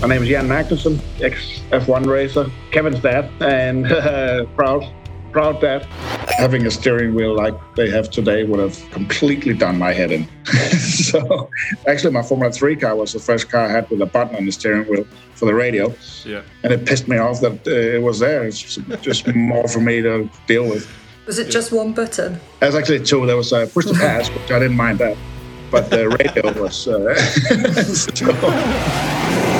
My name is Jan Magnussen, ex F1 racer, Kevin's dad, and uh, proud, proud dad. Having a steering wheel like they have today would have completely done my head in. so, actually, my Formula 3 car was the first car I had with a button on the steering wheel for the radio. Yeah. And it pissed me off that uh, it was there. It's just, just more for me to deal with. Was it just one button? There's actually two. There was uh, push to pass, which I didn't mind that. But the radio was. Uh, so-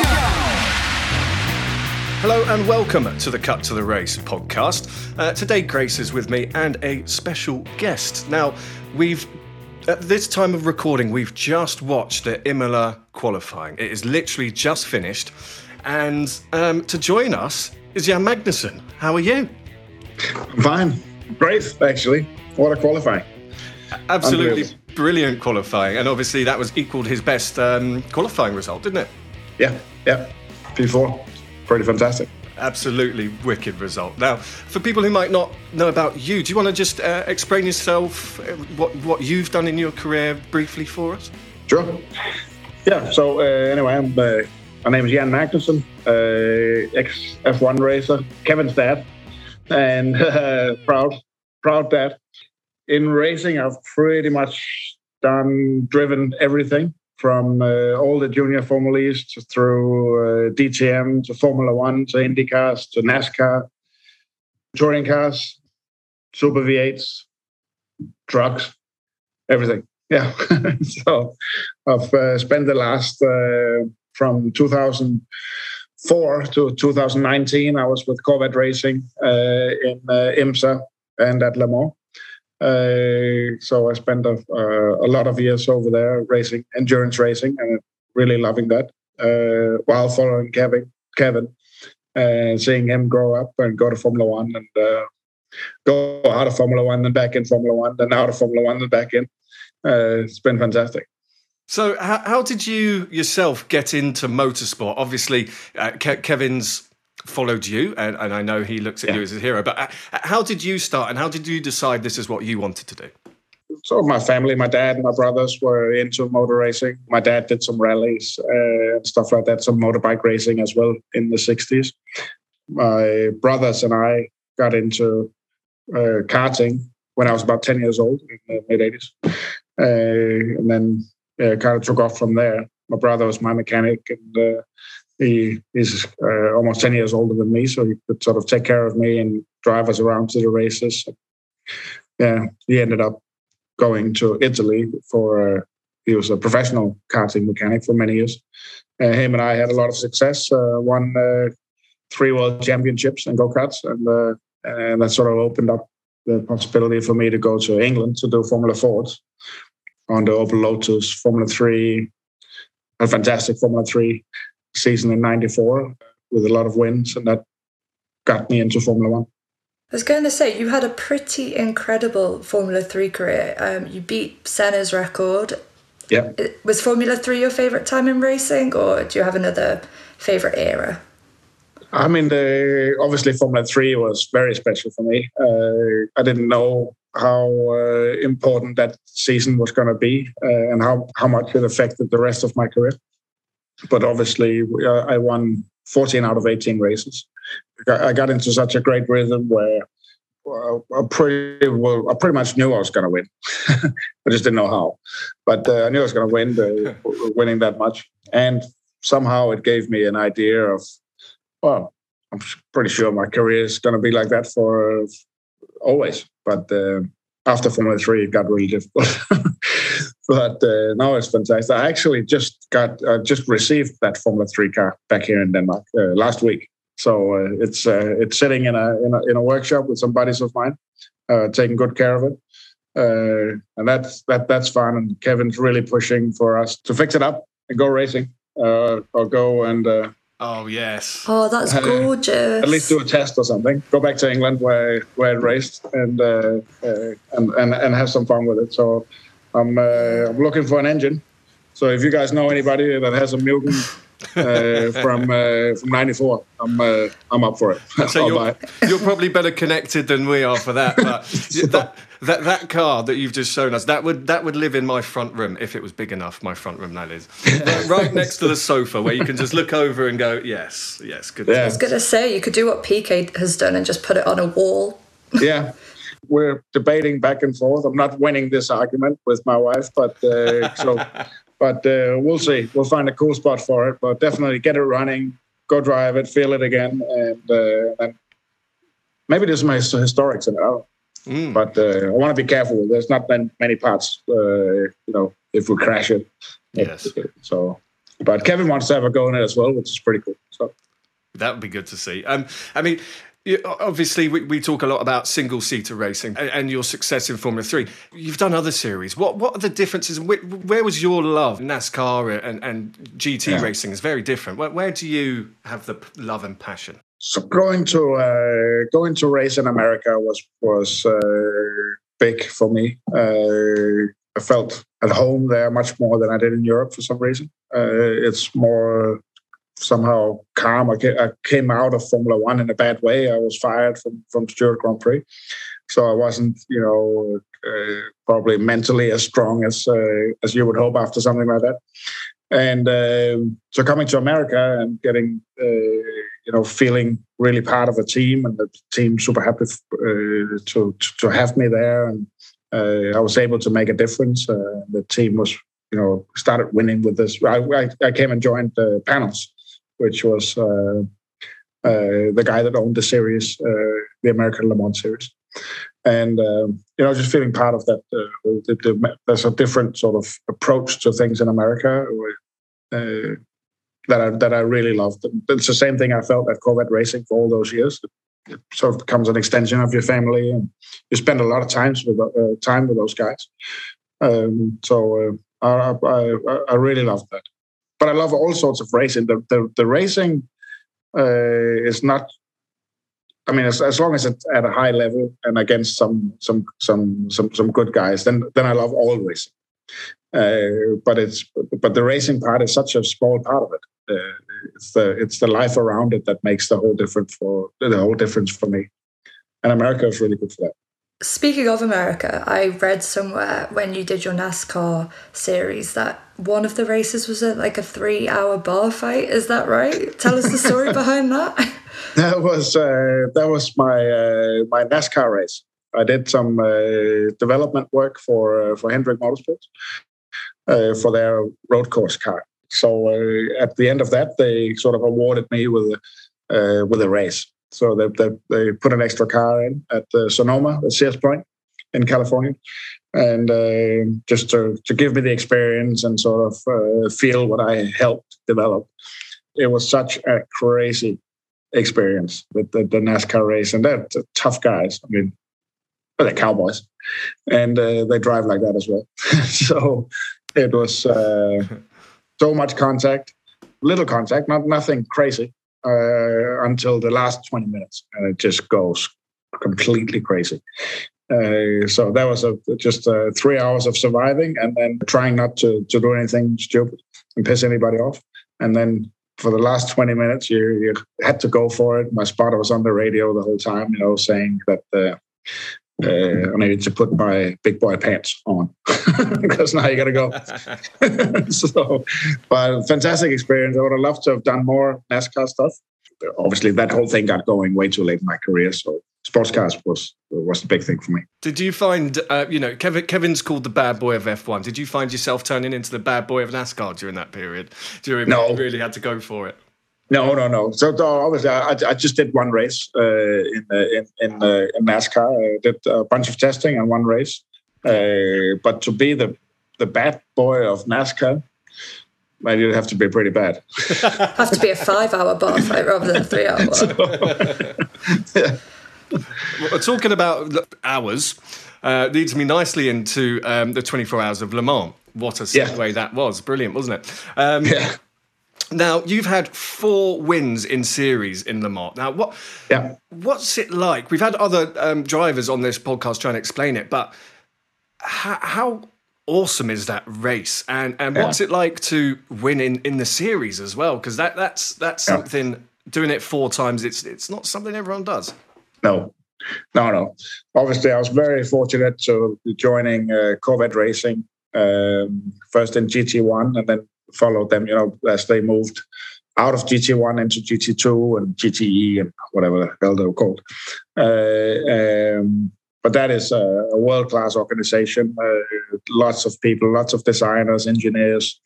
Hello and welcome to the Cut to the Race podcast. Uh, today, Grace is with me and a special guest. Now, we've at this time of recording, we've just watched the Imola qualifying. It is literally just finished, and um, to join us is Jan Magnussen. How are you? I'm Fine. Great, actually. What a qualifying. Absolutely brilliant qualifying, and obviously that was equaled his best um, qualifying result, didn't it? Yeah, yeah. P4. Pretty fantastic. Absolutely wicked result. Now, for people who might not know about you, do you want to just uh, explain yourself, uh, what what you've done in your career briefly for us? Sure. Yeah, so uh, anyway, I'm, uh, my name is Jan Magnussen, uh, ex F1 racer, Kevin's dad, and uh, proud, proud dad. In racing, I've pretty much done, driven everything from uh, all the junior formulas to through uh, DTM to Formula One to IndyCars to NASCAR, touring cars, Super V8s, trucks, everything. Yeah. so I've uh, spent the last uh, from 2004 to 2019. I was with Corvette Racing uh, in uh, IMSA and at Le Mans. Uh, so I spent a, uh, a lot of years over there racing, endurance racing, and really loving that. Uh, while following Kevin, Kevin, uh, seeing him grow up and go to Formula One and uh, go out of Formula One and back in Formula One, then out of Formula One and back in. It's been fantastic. So, how, how did you yourself get into motorsport? Obviously, Ke- Kevin's followed you, and, and I know he looks at you as a hero. But uh, how did you start, and how did you decide this is what you wanted to do? So my family, my dad and my brothers were into motor racing. My dad did some rallies uh, and stuff like that, some motorbike racing as well in the 60s. My brothers and I got into uh, karting when I was about 10 years old in the mid 80s. Uh, and then uh, kind of took off from there. My brother was my mechanic, and uh, he he's uh, almost ten years older than me, so he could sort of take care of me and drive us around to the races. Yeah, he ended up going to Italy for. Uh, he was a professional karting mechanic for many years. Uh, him and I had a lot of success. Uh, won uh, three world championships in go karts, and uh, and that sort of opened up the possibility for me to go to England to do Formula Ford on the Opel Lotus Formula Three, a fantastic Formula Three season in '94 with a lot of wins, and that got me into Formula One. I was going to say you had a pretty incredible Formula Three career. Um, you beat Senna's record. Yeah. Was Formula Three your favorite time in racing, or do you have another favorite era? I mean, the, obviously Formula Three was very special for me. Uh, I didn't know how uh, important that season was going to be uh, and how, how much it affected the rest of my career. But obviously, uh, I won 14 out of 18 races. I got into such a great rhythm where I pretty well, I pretty much knew I was going to win. I just didn't know how, but uh, I knew I was going to win, winning that much, and somehow it gave me an idea of well, I'm pretty sure my career is going to be like that for uh, always. But uh, after Formula Three, it got really difficult. but uh, now it's fantastic. I actually just got uh, just received that Formula Three car back here in Denmark uh, last week. So uh, it's it's sitting in a, in a, in a workshop with some buddies of mine, taking good care of it. and that's that that's fun. And Kevin's really pushing for us to fix it up and go racing, or go and Oh yes. Oh, that's gorgeous. At least do a test or something. Go back to England where where it raced and uh, uh, and, and and have some fun with it. So I'm uh, I'm looking for an engine. So if you guys know anybody that has a Mugen uh, from uh, from '94, I'm uh, I'm up for it. So you're, you're, probably better connected than we are for that. But that, that that car that you've just shown us that would that would live in my front room if it was big enough. My front room, that is, right next to the sofa where you can just look over and go, yes, yes, good. Yeah. I was going to say you could do what PK has done and just put it on a wall. yeah. We're debating back and forth. I'm not winning this argument with my wife, but uh, so, but uh, we'll see. We'll find a cool spot for it. But definitely get it running, go drive it, feel it again, and uh, and maybe there's some historics in it. Mm. But uh, I want to be careful. There's not been many parts, uh, you know, if we crash it. Yes. So, but Kevin wants to have a go in it as well, which is pretty cool. So that would be good to see. Um, I mean. Obviously, we, we talk a lot about single seater racing and, and, your success in Formula Three. You've done other series. What what are the differences? Where, where was your love? NASCAR and, and GT yeah. racing is very different. Where, where do you have the love and passion? So going to uh, going to race in America was was uh, big for me. Uh, I felt at home there much more than I did in Europe for some reason. Uh, it's more somehow calm. I came out of Formula One in a bad way. I was fired from from Stewart Grand Prix, so I wasn't, you know, uh, probably mentally as strong as uh, as you would hope after something like that. And um, so coming to America and getting you know, feeling really part of a team, and the team super happy uh, to to have me there, and uh, I was able to make a difference. Uh, the team was, you know, started winning with this. I, I, I came and joined the Panoz, which was uh, uh, the guy that owned the series, uh, the American Le Mans series, and you know, just feeling part of that. The, the, there's a different sort of approach to things in America. That I that I really loved. It's the same thing I felt at Corvette Racing for all those years. It sort of becomes an extension of your family, and you spend a lot of times with uh, time with those guys. Um, so uh, I, I, I really love that. But I love all sorts of racing. The the, the racing uh, is not. I mean, as, as long as it's at a high level and against some some some some some good guys, then then I love all racing. Uh, but it's but the racing part is such a small part of it. Uh, it's the it's the life around it that makes the whole difference for the whole difference for me. And America is really good for that. Speaking of America, I read somewhere when you did your NASCAR series that one of the races was a, like a three-hour bar fight. Is that right? Tell us the story behind that. That was uh, that was my uh, my NASCAR race. I did some uh, development work for uh, for Hendrick Motorsports uh, for their road course car. so uh, at the end of that, they sort of awarded me with uh, with a race. So they, they, they put an extra car in at uh, Sonoma, at Sears Point in California, and uh, just to, to give me the experience and sort of uh, feel what I helped develop. It was such a crazy experience with the, the NASCAR race, and they're tough guys. I mean, they're cowboys, and uh, they drive like that as well. so it was uh, so much contact, little contact, not nothing crazy, uh, until the last 20 minutes, and it just goes completely crazy. Uh, so that was a, just uh, three hours of surviving, and then trying not to to do anything stupid and piss anybody off. And then for the last 20 minutes, you, you had to go for it. My spotter was on the radio the whole time, you know, saying that uh, I needed to put my big boy pants on because now you got to go. so, but fantastic experience. I would have loved to have done more NASCAR stuff. Obviously, that whole thing got going way too late in my career. So, sports cars was was the big thing for me. Did you find, uh, you know, Kevin, Kevin's called the bad boy of F1. Did you find yourself turning into the bad boy of NASCAR during that period? do During no. you really had to go for it? No, no, no. So, obviously, I, I just did one race uh, in, in in in NASCAR. I did a bunch of testing and one race. Uh, but to be the the bad boy of NASCAR, man, you'd have to be pretty bad. have to be a five-hour bar fight rather than a three-hour one. So, yeah. well, talking about hours uh, leads me nicely into um, the 24 hours of Le Mans. What a segue yeah. that was! Brilliant, wasn't it? Um, yeah. Now you've had four wins in series in Le Mans. Now, what? Yeah. What's it like? We've had other um, drivers on this podcast trying to explain it, but how, how awesome is that race? And and yeah. what's it like to win in, in the series as well? Because that that's that's yeah. something. Doing it four times, it's it's not something everyone does. No, no, no. Obviously, I was very fortunate to be joining uh, Corvette Racing um, first in GT1 and then followed them, you know, as they moved out of GT1 into GT2 and GTE and whatever the hell they were called. Uh, um, but that is a, a world class organization. Uh, lots of people, lots of designers, engineers,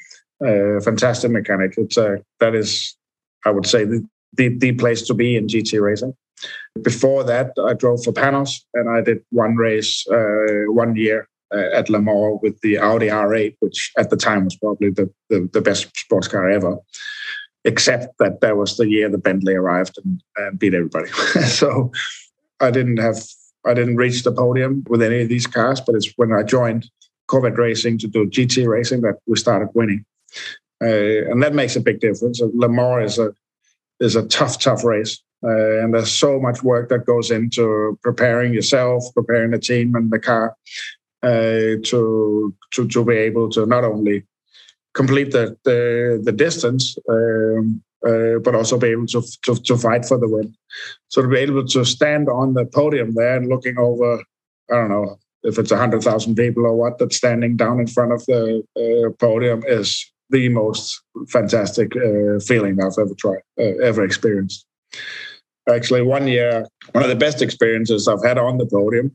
uh, fantastic mechanic. It's uh, that is, I would say, the, the, the place to be in GT racing. Before that, I drove for Panoz and I did one race uh, one year at Le Mans with the Audi R8, which at the time was probably the, the, the, best sports car ever, except that that was the year the Bentley arrived and, and beat everybody. so I didn't have I didn't reach the podium with any of these cars, but it's when I joined Corvette Racing to do GT racing that we started winning, uh, and that makes a big difference. Le Mans is a is a tough, tough race. Uh, and there's so much work that goes into preparing yourself, preparing the team and the car, uh, to to to be able to not only complete the the, the distance, um, uh, but also be able to, to, to fight for the win. So to be able to stand on the podium there and looking over, I don't know if it's hundred thousand people or what that's standing down in front of the uh, podium is the most fantastic uh, feeling I've ever tried, uh, ever experienced actually one year one of the best experiences i've had on the podium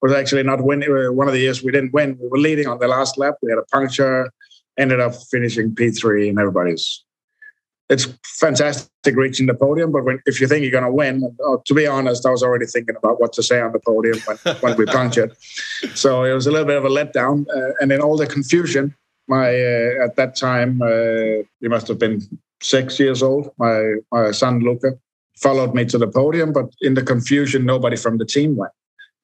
was actually not winning uh, one of the years we didn't win. We were leading on the last lap. We had a puncture ended up finishing p3 and everybody's. It's fantastic reaching the podium but when, if you think you're going to win oh, to be honest i was already thinking about what to say on the podium when, when we punctured. So it was a little bit of a letdown uh, and in all the confusion my uh, at that time uh, he must have been six years old my my son luca followed me to the podium, but in the confusion, nobody from the team went.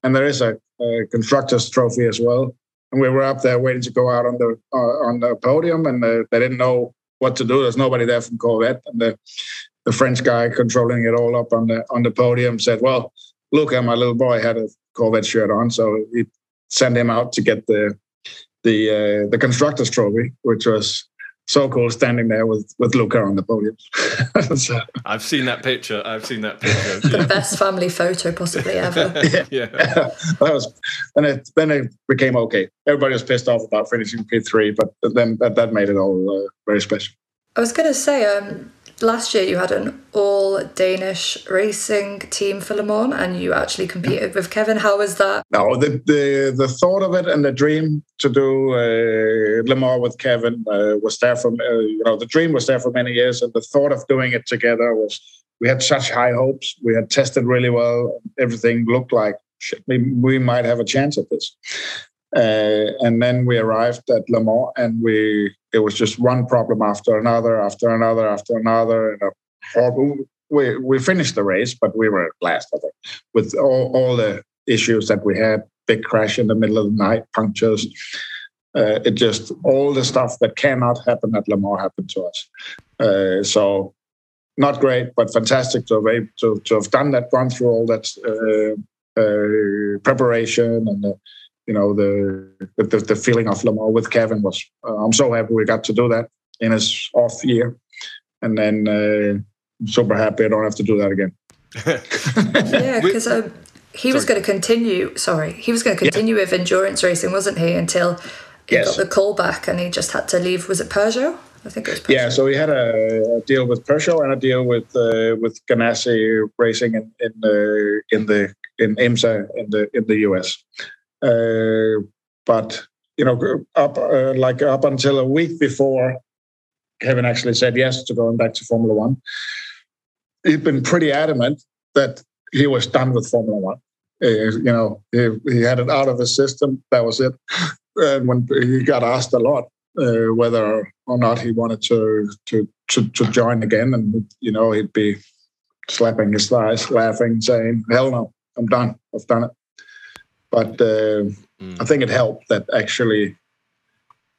And there is a, a constructors trophy as well. And we were up there waiting to go out on the uh, on the podium, and uh, they didn't know what to do. There's nobody there from Corvette, and the the French guy controlling it all up on the on the podium said, "Well, look, my little boy had a Corvette shirt on, so he sent him out to get the the uh, the constructors trophy, which was so cool standing there with with Luca on the podium. so. I've seen that picture. I've seen that picture. the yeah. best family photo possibly ever. yeah. yeah. that was and it then it became okay. Everybody was pissed off about finishing P three, but then that, that made it all uh, very special. I was going to say, um, last year you had an all Danish racing team for Le Mans and you actually competed with Kevin. How was that? No, the, the the thought of it and the dream to do uh, Le Mans with Kevin uh, was there from uh, you know the dream was there for many years, and the thought of doing it together was we had such high hopes. We had tested really well. Everything looked like shit, we, we might have a chance at this. Uh, and then we arrived at Le Mans, and we it was just one problem after another, after another, after another, and a horrible. We we finished the race, but we were last, I think, with all, all the issues that we had. Big crash in the middle of the night, punctures. Uh, it just all the stuff that cannot happen at Le Mans happened to us. Uh, so not great, but fantastic to have, to, to have done that, gone through all that uh, uh, preparation and you know the, the the feeling of Le Mans with Kevin was. Uh, I'm so happy we got to do that in his off year, and then uh, I'm super happy I don't have to do that again. yeah, because um, he was going to continue. Sorry, he was going to continue yeah. with endurance racing, wasn't he? Until he yes. got the call back, and he just had to leave. Was it Peugeot? I think it was. Peugeot. Yeah, so he had a, a, deal with Peugeot and a deal with uh, with Ganassi Racing in in the in the in IMSA in the in the US. Uh, but you know, up uh, like up until a week before Kevin actually said yes to going back to Formula One, he'd been pretty adamant that he was done with Formula One. You know, he, he, had it out of the system. That was it. And when he got asked a lot uh, whether or not he wanted to, to to to join again, and you know, he'd be slapping his thighs, laughing, saying, "Hell no, I'm done. I've done it." But uh, mm. I think it helped that actually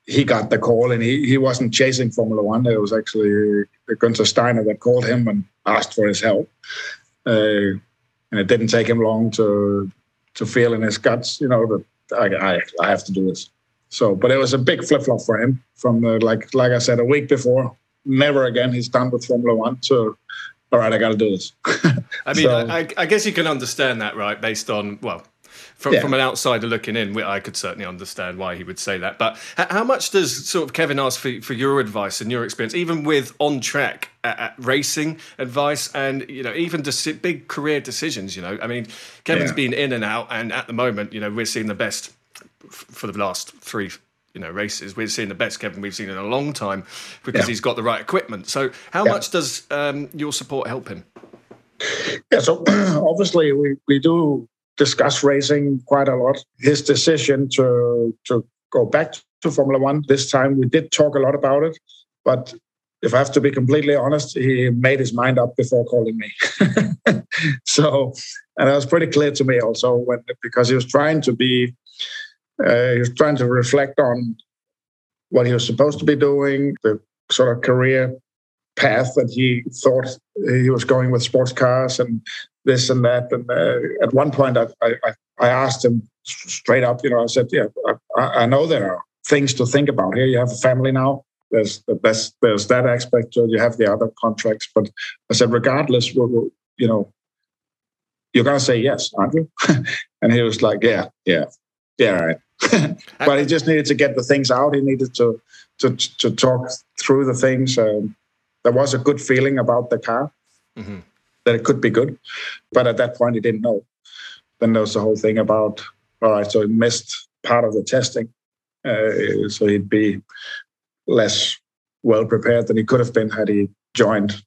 he got the call and he, he wasn't chasing Formula One. It was actually Gunther Steiner that called him and asked for his help. Uh, and it didn't take him long to to feel in his guts, you know, that I, I, I have to do this. So, but it was a big flip flop for him from the, like like I said a week before. Never again. He's done with Formula One. So, all right, I got to do this. I mean, so, I, I guess you can understand that, right? Based on well, from, yeah. from an outsider looking in, I could certainly understand why he would say that. But how much does sort of Kevin ask for, for your advice and your experience, even with on track racing advice and you know even just big career decisions? You know, I mean, Kevin's yeah. been in and out, and at the moment, you know, we're seeing the best for the last three you know races. We're seeing the best Kevin we've seen in a long time because yeah. he's got the right equipment. So, how yeah. much does um, your support help him? Yeah, so obviously we, we do discuss racing quite a lot. His decision to to go back to Formula One this time, we did talk a lot about it, but if I have to be completely honest, he made his mind up before calling me. so, and that was pretty clear to me also when because he was trying to be, uh, he was trying to reflect on what he was supposed to be doing, the sort of career path that he thought he was going with sports cars and this and that. And uh, at one point, I, I, I asked him straight up, you know, I said, yeah, I, I know there are things to think about here. You have a family now. There's there's there's that aspect. You have the other contracts, but I said, regardless, we'll, we'll, you know, you're gonna say yes, aren't you? and he was like, yeah, yeah, yeah, right. but he just needed to get the things out. He needed to to to talk through the things. Um, there was a good feeling about the car. Mm-hmm that it could be good. But at that point, he didn't know. Then there was the whole thing about, all right, so he missed part of the testing. Uh, so he'd be less well prepared than he could have been had he joined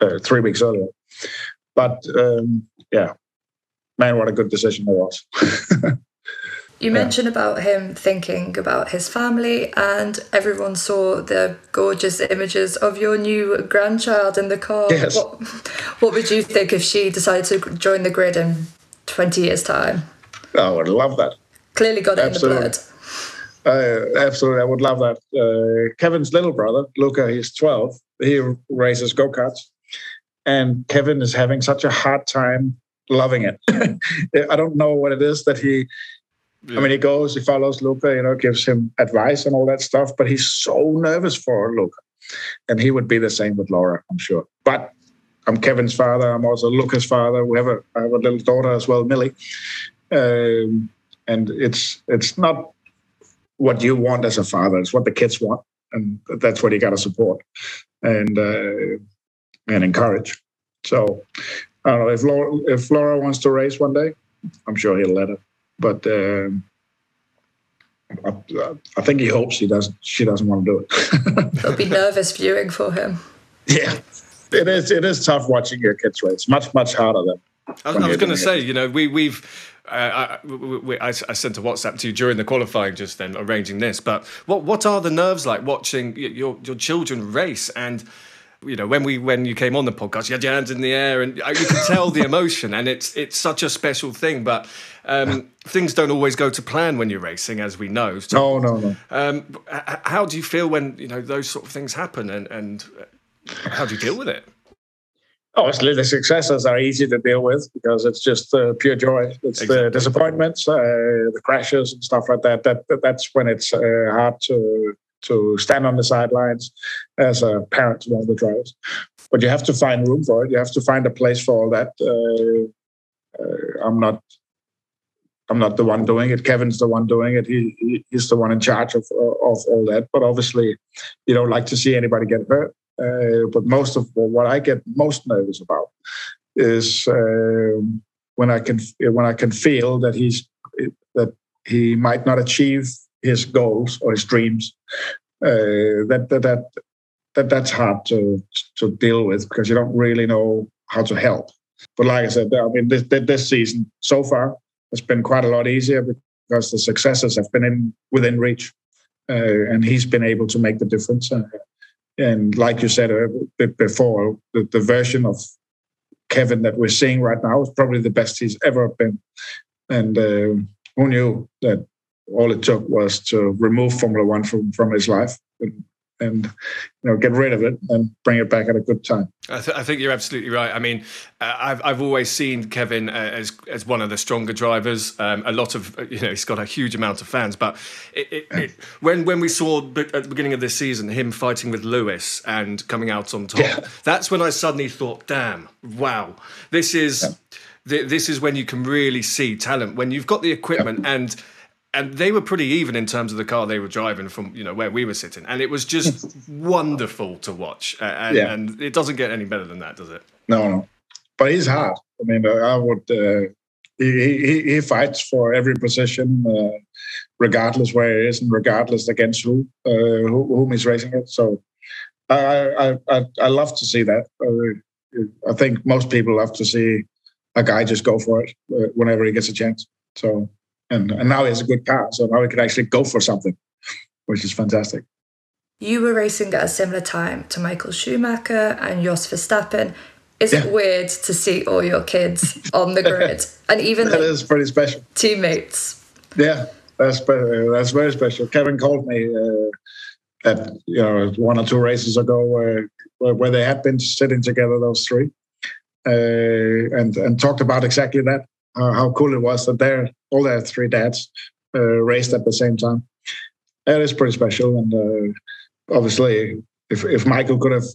uh, three weeks earlier. But um, yeah, man, what a good decision it was. You mentioned about him thinking about his family, and everyone saw the gorgeous images of your new grandchild in the car. Yes. What, what would you think if she decided to join the grid in 20 years' time? Oh, I would love that. Clearly got it in the blood. Uh, absolutely, I would love that. Uh, Kevin's little brother, Luca, he's 12. He races go karts. And Kevin is having such a hard time loving it. I don't know what it is that he yeah. I mean, he goes, he follows Luca, you know, gives him advice and all that stuff, but he's so nervous for Luca. And he would be the same with Laura, I'm sure. But I'm Kevin's father. I'm also Luca's father. We have a, I have a little daughter as well, Millie. Um, and it's it's not what you want as a father. It's what the kids want, and that's what you got to support. And uh, and encourage. So I don't know if Laura, if Laura wants to race one day, I'm sure he'll let her. But um, I, I, think he hopes she doesn't. She doesn't want to do it. It'll be nervous viewing for him. Yeah, it is. It is tough watching your kids race. Much much harder than. I, I was going to say, you know, we we've. Uh, I, we, I, I, sent a WhatsApp to you during the qualifying, just then arranging this. But what what are the nerves like watching your your children race and you know when we when you came on the podcast you had your hands in the air and you can tell the emotion and it's it's such a special thing but um, things don't always go to plan when you're racing as we know so, no no no um, how do you feel when you know those sort of things happen and and how do you deal with it Obviously, the successes are easy to deal with because it's just uh, pure joy. It's exactly. the disappointments, uh, the crashes, and stuff like that. That, that that's when it's uh, hard to to stand on the sidelines as a parent to one of the drivers. But you have to find room for it. You have to find a place for all that. Uh, uh, I'm not. I'm not the one doing it. Kevin's the one doing it. He, he he's the one in charge of of all that. But obviously, you don't like to see anybody get hurt. Uh, but most of what I get most nervous about is um, when I can when I can feel that he's that he might not achieve his goals or his dreams. Uh, that, that that that that's hard to to deal with because you don't really know how to help. But like I said, I mean, this this season so far has been quite a lot easier because the successes have been in within reach, uh, and he's been able to make the difference. Uh, and like you said bit before, the, the version of Kevin that we're seeing right now is probably the best he's ever been. And uh, who knew that all it took was to remove Formula One from, from his life and, and you know get rid of it and bring it back at a good time. I, th- I think you're absolutely right. I mean, uh, I've I've always seen Kevin uh, as as one of the stronger drivers. Um, a lot of you know he's got a huge amount of fans, but it, it, it, when when we saw at the beginning of this season him fighting with Lewis and coming out on top, yeah. that's when I suddenly thought, damn, wow, this is. Yeah. This is when you can really see talent when you've got the equipment yeah. and and they were pretty even in terms of the car they were driving from you know where we were sitting, and it was just wonderful to watch. Uh, and, yeah. and, it doesn't get any better than that, does it? No, no. But he's hard. I mean, uh, I would. Uh, he, he, he fights for every position, uh, regardless where he is and regardless against who, uh, who whom he's racing it. So, I I I, love to see that. Uh, I think most people love to see a guy just go for it whenever he gets a chance. So and, and now he has a good car, so now he can actually go for something, which is fantastic. You were racing at a similar time to Michael Schumacher and Jos Verstappen. Is yeah. it weird to see all your kids on the grid and even that is pretty special teammates? Yeah, that's that's very special. Kevin called me uh, at you know one or two races ago where where they had been sitting together, those three, uh, and and talked about exactly that uh, how cool it was that they're all their three dads uh, raced at the same time. That is pretty special, and uh, obviously, if if Michael could have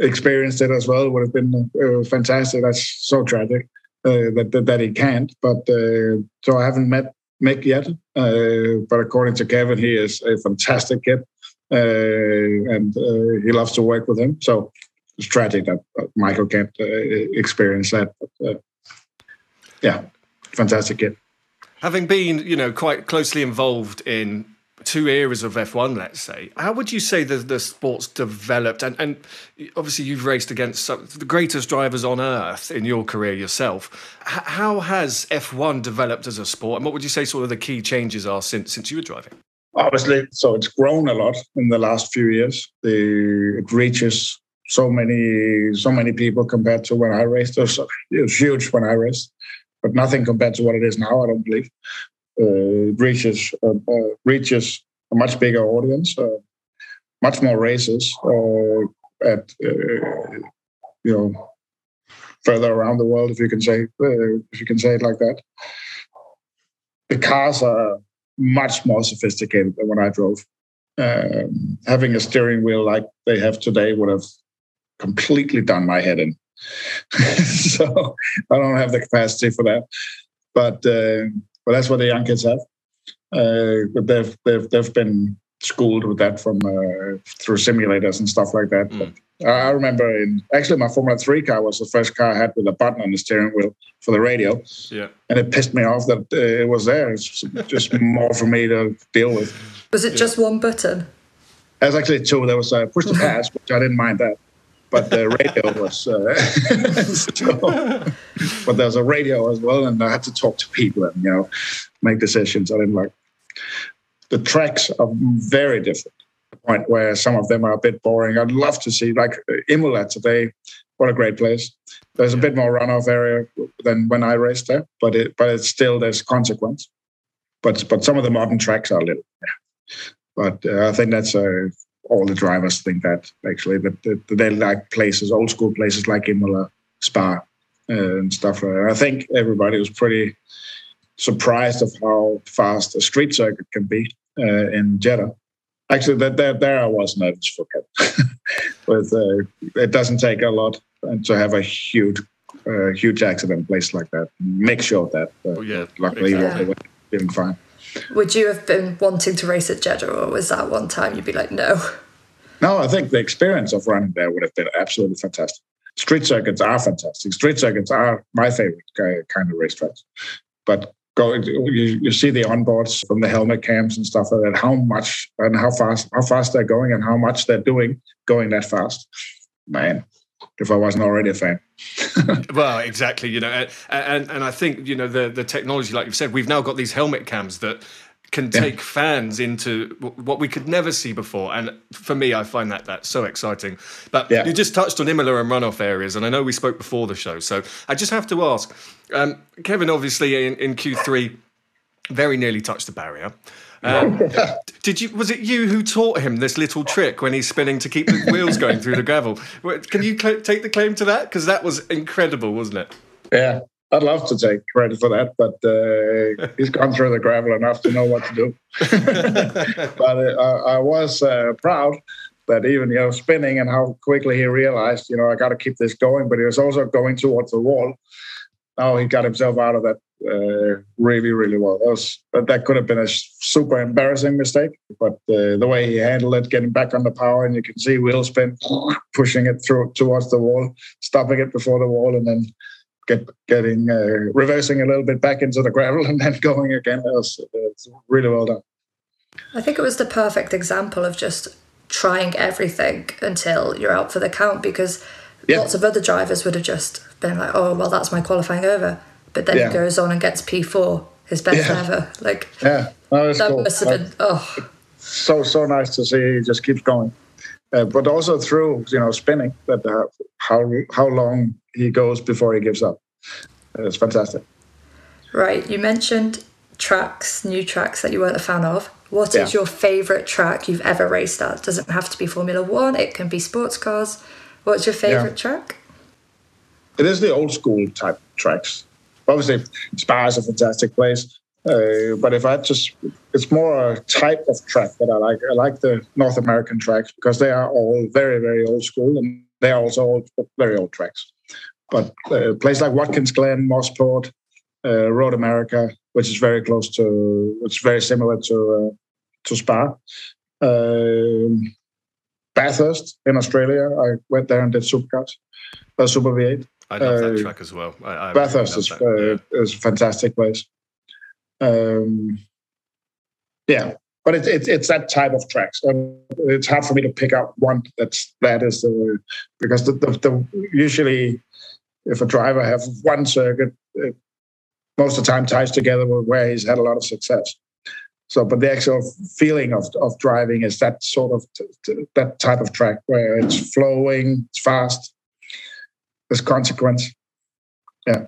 experienced it as well, it would have been uh, fantastic. That's so tragic uh, that, that, that he can't. But uh, so I haven't met Mick yet, but according to Kevin, he is a fantastic kid, and he loves to work with him. So it's tragic that Michael can't experience that. But, yeah, fantastic kid. Having been, you know, quite closely involved in two eras of F1, let's say, how would you say that the sport's developed? And, and obviously, you've raced against some, the greatest drivers on earth in your career yourself. H- how has F1 developed as a sport? And what would you say sort of the key changes are since, since you were driving? Obviously, so it's grown a lot in the last few years. The, it reaches so many so many people compared to when I raced. It was, it was huge when I raced but nothing compared to what it is now. I don't believe uh, it reaches uh, uh, reaches a much bigger audience, uh, much more races uh, at you know further around the world, if you can say if you can say it like that. The cars are much more sophisticated than when I drove. Um, having a steering wheel like they have today would have completely done my head in. so I don't have the capacity for that. But uh, but that's what the young kids have. Uh, but they've they've they've been schooled with that from uh, through simulators and stuff like that. But I I remember in actually my Formula Three car was the first car I had with a button on the steering wheel for the radio, Yeah. and it pissed me off that uh, it was there. It's just more for me to deal with. Was it just one button? There's actually two. There was a push to pass, which I didn't mind that. But the radio was, uh, so- but there's a radio as well, and I had to talk to people and you know make decisions. I didn't like the tracks are very different. The point where some of them are a bit boring. I'd love to see like Imola today. What a great place! There's a bit more runoff area than when I raced there, but it but it's still there's consequence. But but some of the modern tracks are a little. Yeah. But uh, I think that's uh, all the drivers think that actually that, they like places, old school places like Imola, Spa, uh, and stuff. Uh, I think everybody was pretty surprised of how fast a street circuit can be uh, in Jeddah. Actually, that there, there I was nervous for Kevin. With uh, it doesn't take a lot and to have a huge, uh, huge accident place like that. Make sure of that. Uh, yeah, luckily, exactly. he was doing fine. Would you have been wanting to race at Jeddah, or was that one time you'd be like, no? No, I think the experience of running there would have been absolutely fantastic. Street circuits are fantastic. Street circuits are my favorite kind of racetracks. But go, you, you see the onboards from the helmet cams and stuff like that. How much and how fast, how fast they're going, and how much they're doing going that fast. Man, if I wasn't already a fan. well, exactly. You know, and, and I think you know the the technology, like you've said, we've now got these helmet cams that can Yeah. take fans into what we could never see before. And for me, I find that that so exciting. But Yeah. you just touched on Imola and runoff areas, and I know we spoke before the show, so I just have to ask, um, Kevin. Obviously, in, in Q three, very nearly touched the barrier. Um, did you? Was it you who taught him this little trick when he's spinning to keep the wheels going through the gravel? Can you cl- take the claim to that? Because that was incredible, wasn't it? Yeah, I'd love to take credit for that, but uh, he's gone through the gravel enough to know what to do. but uh, I, I was uh, proud that even you know spinning and how quickly he realized, you know, I got to keep this going. But he was also going towards the wall. Now he got himself out of that uh, really, really well. That was that, that could have been a super embarrassing mistake, but uh, the way he handled it, getting back on the power, and you can see wheel spin, pushing it through towards the wall, stopping it before the wall, and then get getting uh, reversing a little bit back into the gravel and then going again. That was, it's really well done. I think it was the perfect example of just trying everything until you're out for the count because lots of other drivers would have just been like, oh, well, that's my qualifying over. But then Yeah. he goes on and gets P4, his best Yeah. ever. Like, Yeah, no, that cool. must have been, oh, so so nice to see he just keeps going. Uh, but also through you know spinning that uh, how how long he goes before he gives up. Uh, It's fantastic. right. You mentioned tracks, new tracks that you weren't a fan of. What is Yeah. your favourite track you've ever raced at? Doesn't have to be Formula One, it can be sports cars. What's your favourite track? It is the old school type tracks. Obviously, Spa is a fantastic place. Uh, but if I just, it's more a type of track that I like. I like the North American tracks because they are all very, very old school and they are also old, very old tracks. But uh, a place like Watkins Glen, Mosport, uh, Road America, which is very close to, which is very similar to uh, to Spa. Um, Bathurst in Australia, I went there and did supercars, uh, Super V8. I love that Uh, track as well. I, I Bathurst really is, that. uh, is a fantastic place. Um, yeah, but it, it, it's that type of tracks. Um, it's hard for me to pick out one that's that is the because the, the, the usually if a driver have one circuit, it, most of the time ties together with where he's had a lot of success. So, but the actual feeling of, of driving is that sort of t- t- that type of track where it's flowing, it's fast, there's consequence. Yeah.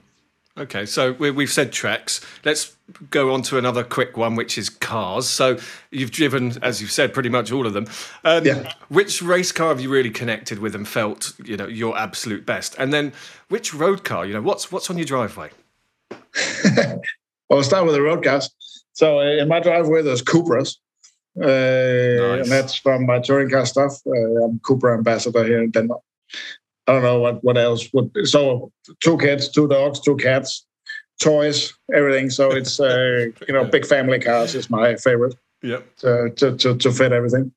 Okay, so we, we've said tracks. Let's go on to another quick one, which is cars. So you've driven, as you've said, pretty much all of them. Um, Which race car have you really connected with and felt, you know, your absolute best? And then which road car? You know, what's what's on your driveway? Well, I'll start with the road cars. So uh, in my driveway, there's Cupras. Uh, And that's from my touring car stuff. Uh, I'm Cupra ambassador here in Denmark. I don't know what, what else would. So two kids, two dogs, two cats, toys, everything. So it's, uh, you know, big family cars is my favorite. Yep. To, to, to, to fit everything.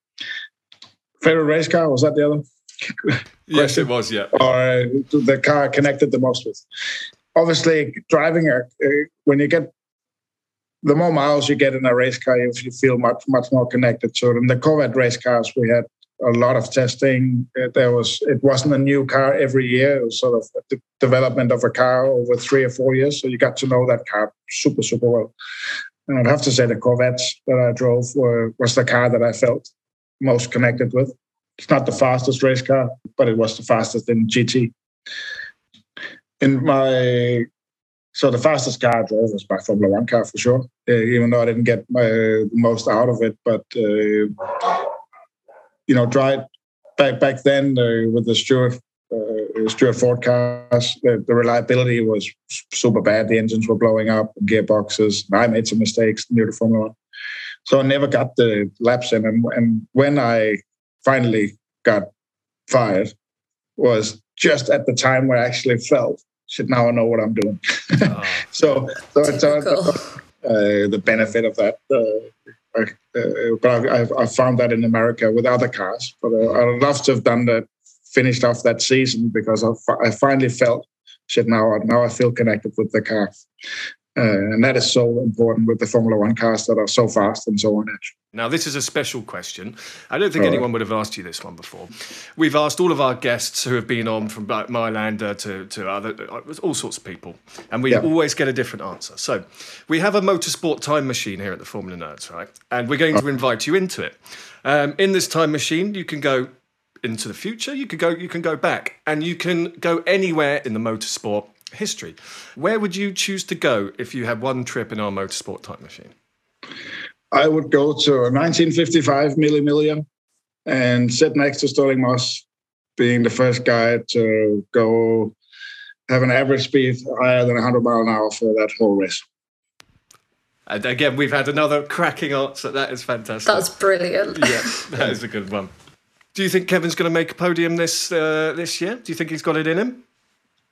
Favorite race car was that the other? yes, it was. Yeah. Or uh, the car I connected the most with. Obviously, driving a uh, when you get the more miles you get in a race car, you feel much much more connected it. And the Corvette race cars, we had a lot of testing. Uh, there was it wasn't a new car every year. It was sort of the development of a car over three or four years. So you got to know that car super super well. And I'd have to say the Corvettes that I drove were, was the car that I felt most connected with. It's not the fastest race car, but it was the fastest in GT. In my so the fastest car I drove was my Formula One car for sure. Uh, even though I didn't get my, the most out of it, but uh, you know, drive back back then uh, with the Stewart uh, Stewart Ford cars, the, the, reliability was super bad. The engines were blowing up, gearboxes. I made some mistakes near the Formula One, so I never got the laps in. And, and when I finally got fired, was just at the time where I actually felt shit. Now I know what I'm doing. Oh. so, so it's uh, uh, the benefit of that. Uh, uh, but I, I, found that in America with other cars. But uh, I'd love to have done that, finished off that season because I, I finally felt shit. Now, now I feel connected with the car. Uh, and that is so important with the Formula One cars that are so fast and so on edge. Now, this is a special question. I don't think anyone would have asked you this one before. We've asked all of our guests who have been on from Mayländer to, to other, uh, all sorts of people, and we yeah. always get a different answer. So, we have a motorsport time machine here at the Formula Nerds, right? And we're going to invite you into it. Um, in this time machine, you can go into the future, you can go, you can go back, and you can go anywhere in the motorsport history. Where would you choose to go if you had one trip in our motorsport time machine? I would go to 1955 Mille Miglia and sit next to Stirling Moss, being the first guy to go have an average speed higher than 100 mile an hour for that whole race. And again, we've had another cracking answer. That is fantastic. That's brilliant. yeah, that is a good one. Do you think Kevin's going to make a podium this uh, this year? Do you think he's got it in him?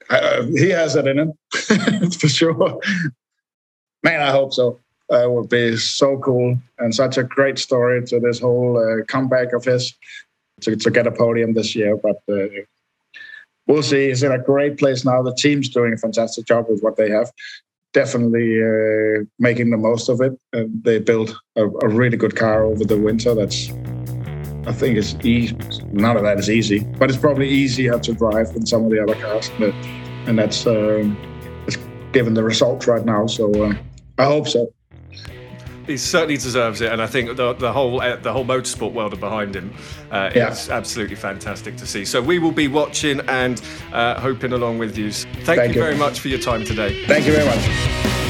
Uh, he has it in him for sure. Man, I hope so. That would be so cool and such a great story to this whole uh, comeback of his to, to get a podium this year. But uh, we'll see. He's in a great place now. The team's doing a fantastic job with what they have. Definitely uh, making the most of it. They built a, a really good car over the winter. That's I think it's easy. None of that is easy, but it's probably easier to drive than some of the other cars. But, and that's um, it's given the results right now. So uh, I hope so. He certainly deserves it, and I think the, the whole uh, the whole motorsport world are behind him. Uh, yeah. It's absolutely fantastic to see. So we will be watching and uh, hoping along with you. Thank, Thank you, you very much for your time today. Thank you very much.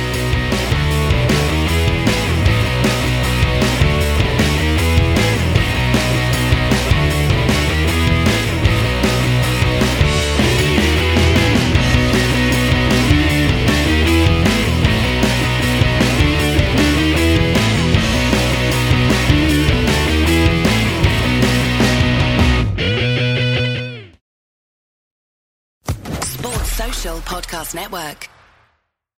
Podcast Network.